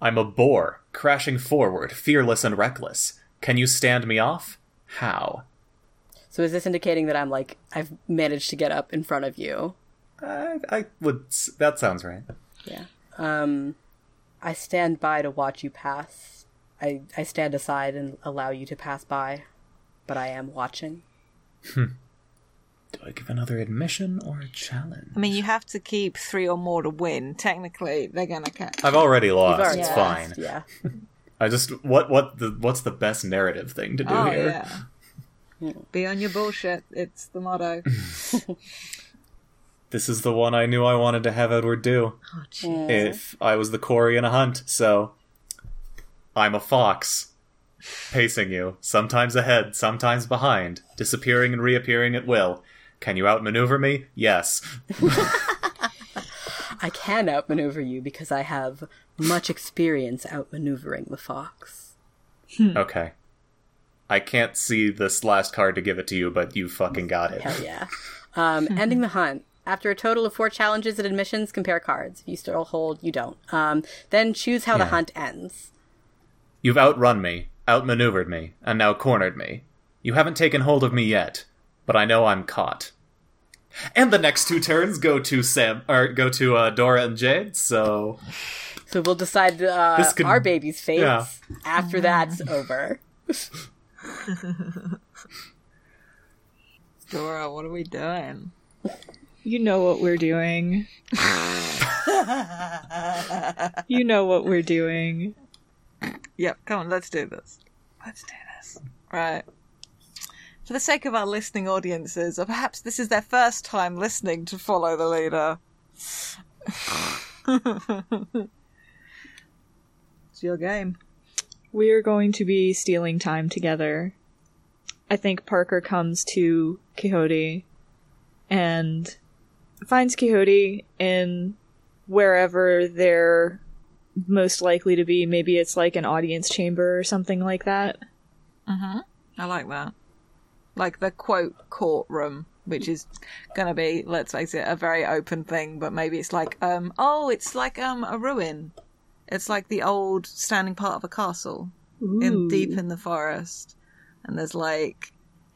I'm a boar, crashing forward, fearless and reckless. Can you stand me off? How? So is this indicating that I'm like I've managed to get up in front of you? I, I would. That sounds right. Yeah. Um I stand by to watch you pass. I I stand aside and allow you to pass by, but I am watching. Hmm. Do I give another admission or a challenge? I mean, you have to keep three or more to win. Technically, they're gonna catch. I've already lost. Already it's passed, fine. Yeah. I just what what the what's the best narrative thing to do Oh here? yeah. Be on your bullshit. It's the motto. *laughs* *laughs* This is the one I knew I wanted to have Edward do. Oh. If I was the quarry in a hunt, so I'm a fox, pacing you, sometimes ahead, sometimes behind, disappearing and reappearing at will. Can you outmaneuver me? Yes. *laughs* I can outmaneuver you because I have much experience outmaneuvering the fox. Okay. I can't see this last card to give it to you, but you fucking got it. Hell yeah. Um, ending the hunt. After a total of four challenges and admissions, compare cards. If you still hold, you don't. Um, then choose how the hunt ends. You've outrun me, outmaneuvered me, and now cornered me. You haven't taken hold of me yet, but I know I'm caught. And the next two turns go to Sam or go to uh, Dora and Jade. So So we'll decide uh, This could- our baby's fates yeah. after that's over. *laughs* Dora, what are we doing? *laughs* You know what we're doing. *laughs* you know what we're doing. Yep, come on, let's do this. Let's do this. Right. For the sake of our listening audiences, or perhaps this is their first time listening to Follow the Leader. *laughs* it's your game. We are going to be stealing time together. I think Parker comes to Quixote and finds Quixote in wherever they're most likely to be. Maybe it's like an audience chamber or something like that. I like that. Like the quote courtroom, which is gonna be, let's face it, a very open thing, but maybe it's like, um, oh, it's like um a ruin. It's like the old standing part of a castle in deep in the forest, and there's like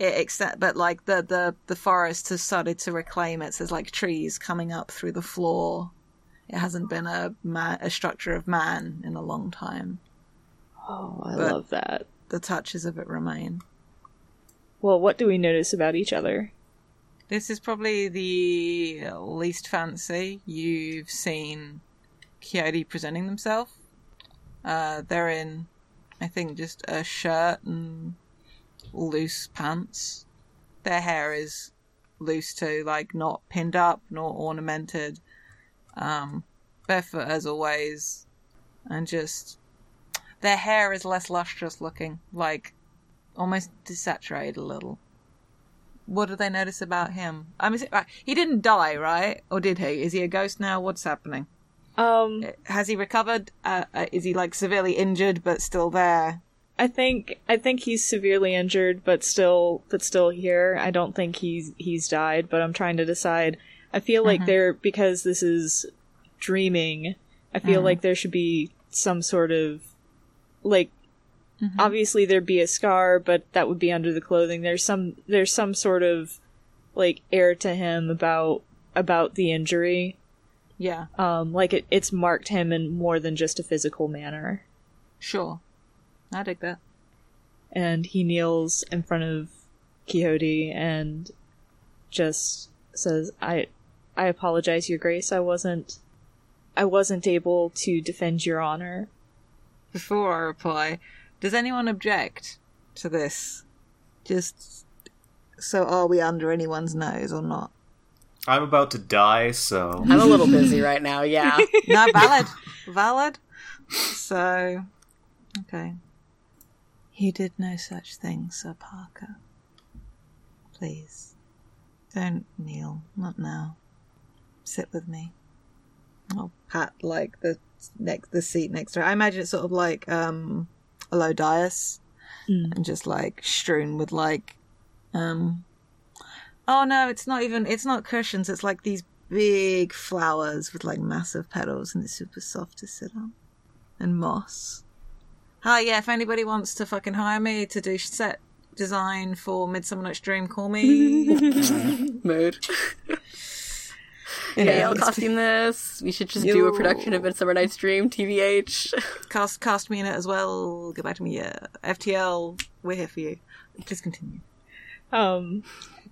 it extent, but like the the the forest has started to reclaim it. So there's like trees coming up through the floor. It hasn't been a man, a structure of man in a long time. Oh, I But- love that. The touches of it remain. Well, what do we notice about each other? This is probably the least fancy you've seen Quixote presenting themselves. Uh, they're in, I think, just a shirt and loose pants. Their hair is loose too, like not pinned up nor ornamented. Um, barefoot as always, and just their hair is less lustrous looking, like almost desaturated a little. What do they notice about him? I mean, right, he didn't die, right? Or did he? Is he a ghost now? What's happening? Um, Has he recovered? Uh, uh, is he like severely injured but still there? I think I think he's severely injured, but still but still here. I don't think he's he's died, but I'm trying to decide. I feel like mm-hmm. there because this is dreaming. I feel mm-hmm. like there should be some sort of like mm-hmm. obviously there'd be a scar, but that would be under the clothing. There's some there's some sort of like air to him about about the injury. Yeah, Um, like it, it's marked him in more than just a physical manner. sure. I dig that. and he kneels in front of Quixote and just says, "I, I apologize, Your Grace. I wasn't, I wasn't able to defend your honor." Before I reply, does anyone object to this? Just so are we under anyone's nose or not? I'm about to die, so I'm a little busy right now, yeah. *laughs* No, valid. *laughs* valid. So, okay. He did no such thing, Sir Parker. Please, don't kneel. Not now. Sit with me. I'll pat like the next the seat next to her. I imagine it's sort of like um a low dais, and just like strewn with like um. Oh no, it's not even. It's not cushions. It's like these big flowers with like massive petals, and it's super soft to sit on, and moss. Hi, yeah. If anybody wants to fucking hire me to do set design for Midsummer Night's Dream, call me. *laughs* Mood. Yeah, Okay, I'll it's- costume this. We should just do a production of Midsummer Night's Dream, TVH. *laughs* cast cast me in it as well. Get back to me. Yeah, FTL. We're here for you. Please continue. Um,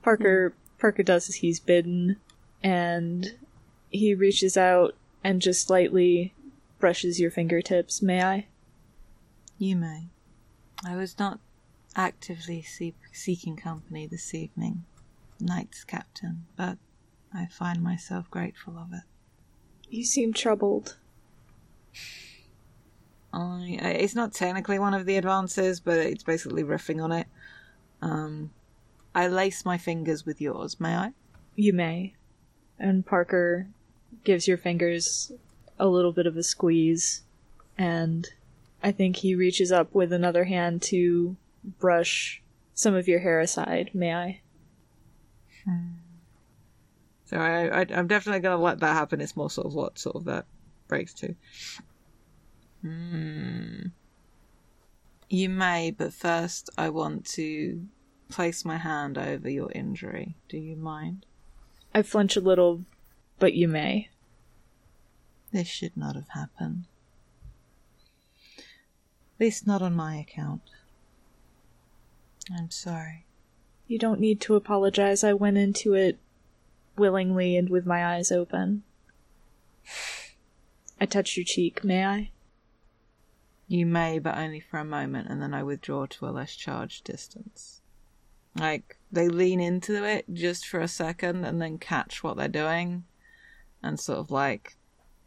Parker Parker does as he's bidden, and he reaches out and just lightly brushes your fingertips. May I? You may. I was not actively see- seeking company this evening, Knights Captain, but I find myself grateful of it. You seem troubled. I, I- it's not technically one of the advances, but it's basically riffing on it. Um, I lace my fingers with yours, may I? You may. And Parker gives your fingers a little bit of a squeeze, and I think he reaches up with another hand to brush some of your hair aside. May I? So I, I, I'm definitely going to let that happen. It's more sort of what sort of that breaks to. Hmm. You may, but first I want to place my hand over your injury. Do you mind? I flinch a little, but you may. This should not have happened. At least not on my account. I'm sorry. You don't need to apologize. I went into it willingly and with my eyes open. I touched your cheek. May I? You may, but only for a moment, and then I withdraw to a less charged distance. Like, they lean into it just for a second and then catch what they're doing and sort of like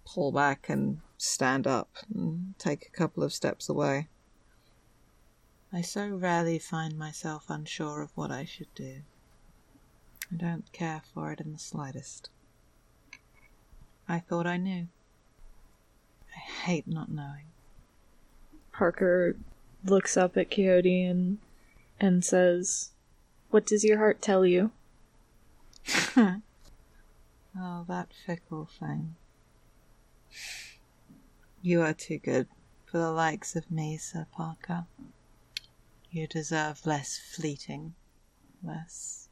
pull back and stand up and take a couple of steps away. I so rarely find myself unsure of what I should do. I don't care for it in the slightest. I thought I knew. I hate not knowing. Parker looks up at Quixote and and says, "What does your heart tell you?" *laughs* Oh, that fickle thing. You are too good for the likes of me, Sir Parker. You deserve less fleeting, less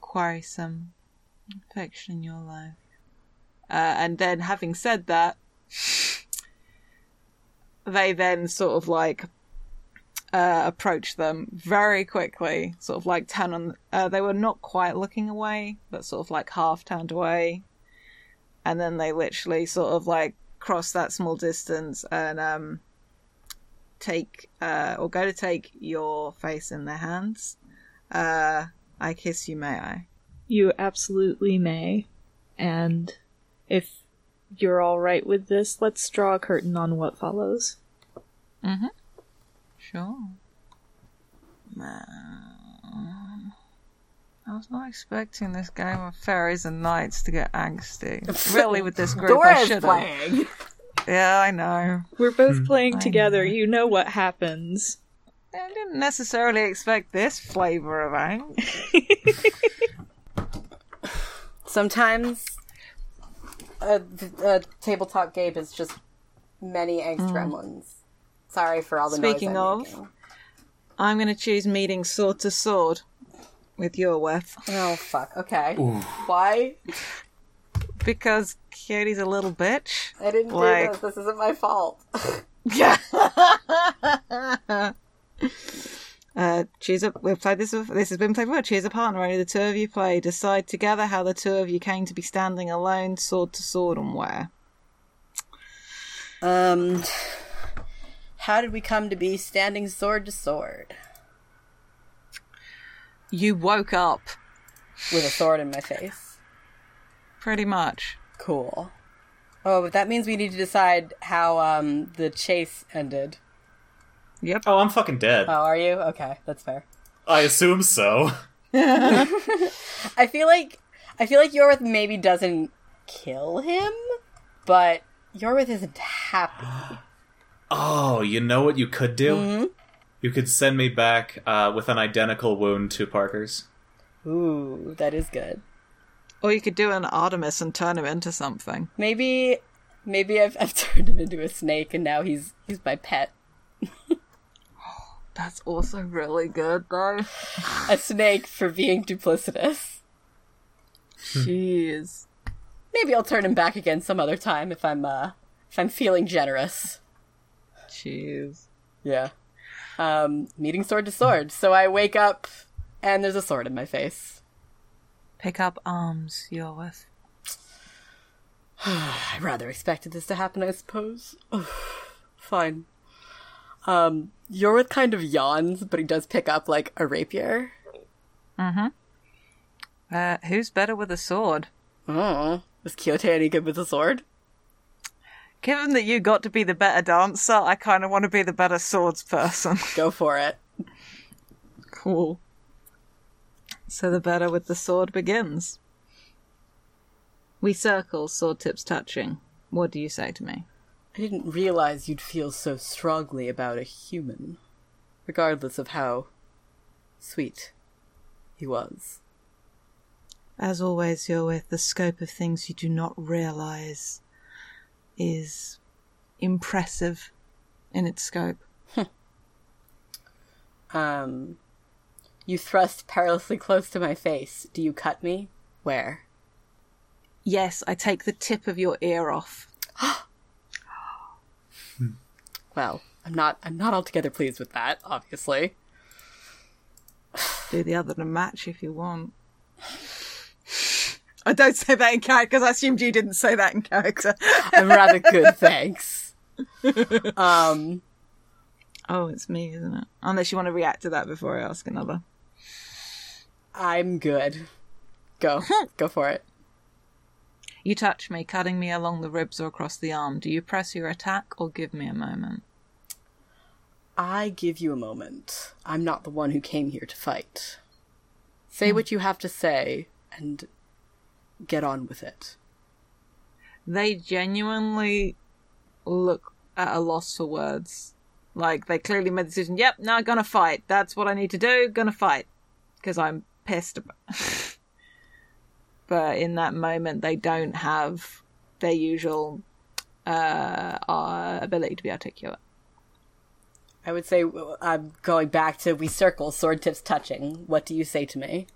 quarrelsome affection in your life. Uh, and then, having said that, they then sort of like uh, approach them very quickly, sort of like turn on. Uh, they were not quite looking away, but sort of like half turned away, and then they literally sort of like cross that small distance and um, take uh, or go to take your face in their hands. Uh, I kiss you, may I? You absolutely may. And if you're all right with this, let's draw a curtain on what follows. Sure. Man. I was not expecting this game of fairies and knights to get angsty. *laughs* Really, with this group, I Dora's should have. playing. Yeah, I know. We're both hmm. playing together. You know what happens. I didn't necessarily expect this flavor of angst. *laughs* Sometimes a, a tabletop game is just many angst hmm. gremlins. Sorry for all the Speaking noise I'm of- making. I'm going to choose meeting sword to sword with Yorwith Oh fuck. Okay. Why? because Cody's a little bitch. I didn't do this. This isn't my fault. Yeah. *laughs* Uh, choose a. We've played this. This has been played before. Choose a partner. Only the two of you play. Decide together how the two of you came to be standing alone, sword to sword, and where. Um, how did we come to be standing sword to sword You woke up, with a sword in my face? pretty much. Cool. Oh, but that means we need to decide how um the chase ended. Yep. Oh, I'm fucking dead. Oh, are you? Okay, that's fair. I assume so. *laughs* *laughs* I feel like I feel like Yorwith maybe doesn't kill him, but Yorwith isn't happy. *gasps* Oh, you know what you could do? You could send me back uh, with an identical wound to Parker's. Ooh, that is good. Or you could do an Artemis and turn him into something. Maybe maybe I've I've *laughs* turned him into a snake and now he's he's my pet. *gasps* That's also really good, though. *laughs* A snake for being duplicitous. Jeez. Maybe I'll turn him back again some other time if I'm uh if I'm feeling generous. Jeez. Yeah. Um meeting sword to sword. So I wake up and there's a sword in my face. Pick up arms, Yorwith. *sighs* I rather expected this to happen, I suppose. Fine. Um, Yorwith kind of yawns, but he does pick up like a rapier. Mm-hmm. Uh, who's better with a sword? Oh, is Quixote any good with a sword? Given that you got to be the better dancer, I kind of want to be the better swords person. *laughs* Go for it. cool. So the better with the sword begins. We circle, sword tips touching. What do you say to me? I didn't realize you'd feel so strongly about a human, regardless of how sweet he was. As always, Yorwith the scope of things you do not realize is impressive in its scope. *laughs* Um, you thrust perilously close to my face. Do you cut me? Where? Yes, I take the tip of your ear off. *gasps* Well, I'm not. I'm not altogether pleased with that. Obviously. *sighs* Do the other to match if you want. I don't say that in character because I assumed you didn't say that in character. *laughs* I'm rather good, thanks. *laughs* Um, oh, it's me, isn't it? Unless you want to react to that before I ask another. I'm good. Go. *laughs* Go for it. You touch me, cutting me along the ribs or across the arm. Do you press your attack or give me a moment? I give you a moment. I'm not the one who came here to fight. Say what you have to say and get on with it. They genuinely look at a loss for words. Like, they clearly made the decision, yep, now I'm gonna fight. That's what I need to do, gonna fight. Because I'm pissed about *laughs* But in that moment, they don't have their usual uh, uh, ability to be articulate. I would say I'm going back to we circle, sword tips touching. What do you say to me?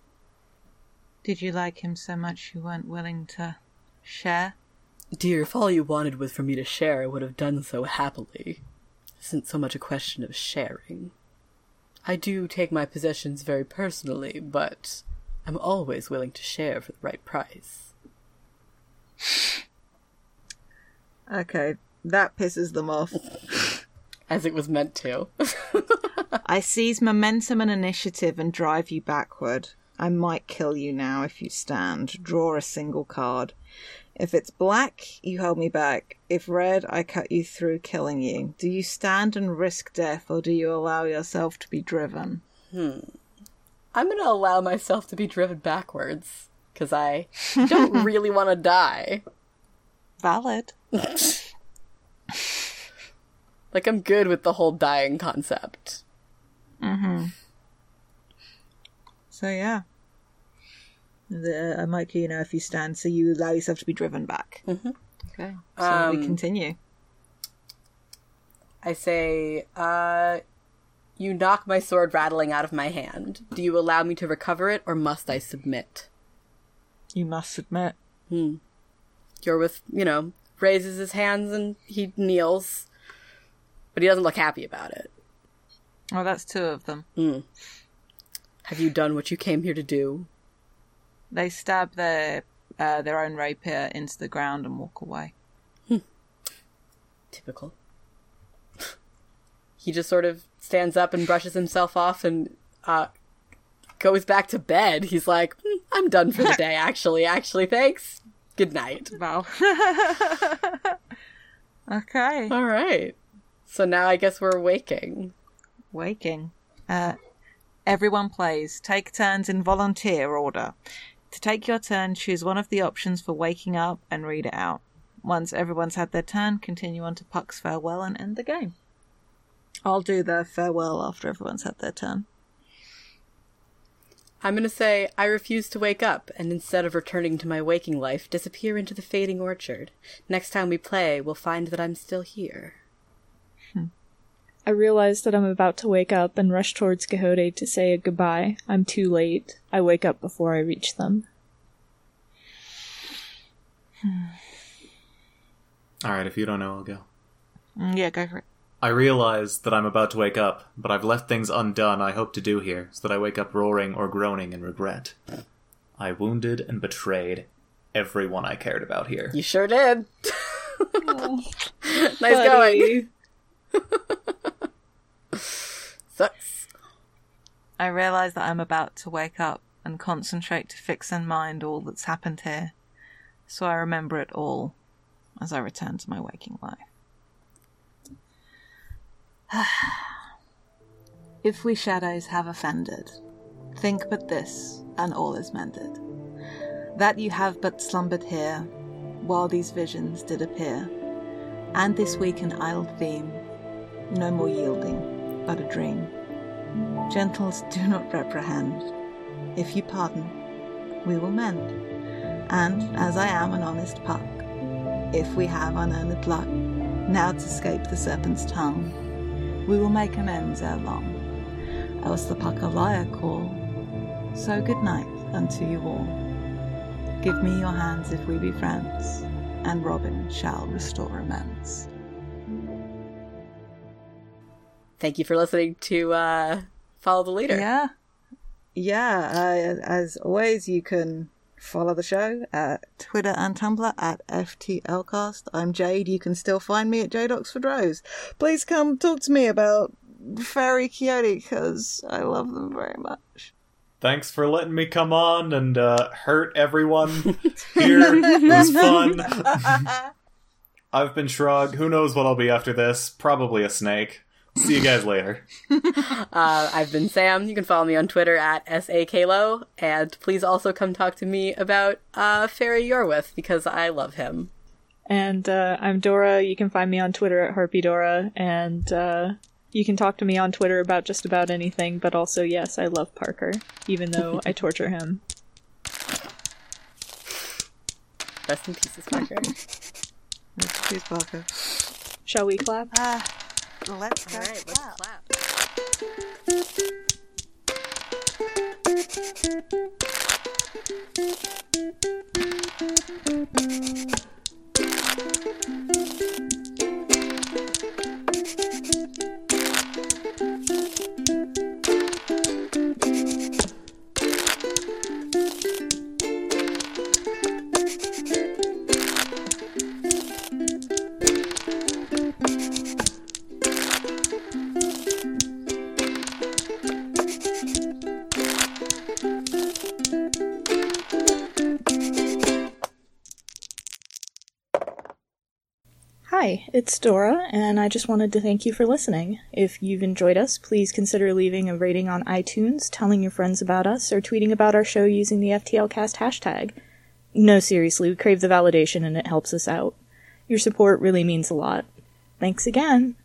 Did you like him so much you weren't willing to share? Dear, if all you wanted was for me to share, I would have done so happily. It isn't so much a question of sharing. I do take my possessions very personally, but I'm always willing to share for the right price. *sighs* Okay, that pisses them off. *laughs* As it was meant to. *laughs* I seize momentum and initiative and drive you backward. I might kill you now if you stand. Draw a single card. If it's black, you hold me back. If red, I cut you through, killing you. Do you stand and risk death, or do you allow yourself to be driven? Hmm. I'm gonna allow myself to be driven backwards, because I don't *laughs* really want to die. Valid. Like, I'm good with the whole dying concept. So yeah. The, I might, you know, if you stand, so you allow yourself to be driven back. Mm-hmm. Okay, so we continue. I say, uh, you knock my sword rattling out of my hand. Do you allow me to recover it, or must I submit? You must submit. Yorwith, you know, raises his hands and he kneels, but he doesn't look happy about it. Oh, that's two of them. Have you done what you came here to do? They stab their uh, their own rapier into the ground and walk away. Typical. *laughs* he just sort of stands up and brushes himself off and uh, goes back to bed. He's like, "Hmm, I'm done for the *laughs* day, actually. Actually, thanks. Good night. Wow. *laughs* okay. All right. So now I guess we're waking. Waking. Uh, everyone plays. Take turns in volunteer order. To take your turn, choose one of the options for waking up and read it out. Once everyone's had their turn, continue on to Puck's farewell and end the game. I'll do the farewell after everyone's had their turn. I'm going to say, I refuse to wake up, and instead of returning to my waking life, disappear into the fading orchard. Next time we play, we'll find that I'm still here. I realize that I'm about to wake up and rush towards Quixote to say a goodbye. I'm too late. I wake up before I reach them. *sighs* Alright, if you don't know, I'll go. Mm, Yeah, go for it. I realize that I'm about to wake up, but I've left things undone I hope to do here, so that I wake up roaring or groaning in regret. I wounded and betrayed everyone I cared about here. You sure did. *laughs* nice going. *laughs* Sucks. I realize that I'm about to wake up and concentrate to fix in mind all that's happened here, so I remember it all as I return to my waking life. *sighs* if we shadows have offended, think but this, and all is mended. That you have but slumbered here, while these visions did appear, and this weak and idle theme, no more yielding, but a dream. Gentles, do not reprehend. If you pardon, we will mend. And as I am an honest puck, if we have unearned luck, now to escape the serpent's tongue, we will make amends ere long. Else the puck a liar call. So good night unto you all. Give me your hands if we be friends, and Robin shall restore amends. Thank you for listening to uh, Follow the Leader. Yeah. Yeah. Uh, as always, you can follow the show at Twitter and Tumblr at FTLcast. I'm Jade. You can still find me at Jade Oxford Rose. Please come talk to me about Fairy Quixote because I love them very much. Thanks for letting me come on and uh, hurt everyone *laughs* here. it was *laughs* fun. *laughs* I've been Shrug. Who knows what I'll be after this? Probably a snake. See you guys later. *laughs* Uh, I've been Sam. You can follow me on Twitter at SAKLO. And please also come talk to me about uh, Fairy Yorwith because I love him. And uh, I'm Dora. You can find me on Twitter at Harpy Dora, and uh, you can talk to me on Twitter about just about anything. But also, yes, I love Parker, even though I *laughs* torture him. Rest in pieces, Parker. *laughs* Please, Parker. Shall we clap? Ah, let's go. All right, let's clap. clap. Hi, it's Dora, and I just wanted to thank you for listening. If you've enjoyed us, please consider leaving a rating on iTunes, telling your friends about us, or tweeting about our show using the FTLcast hashtag. No, seriously, we crave the validation and it helps us out. Your support really means a lot. Thanks again.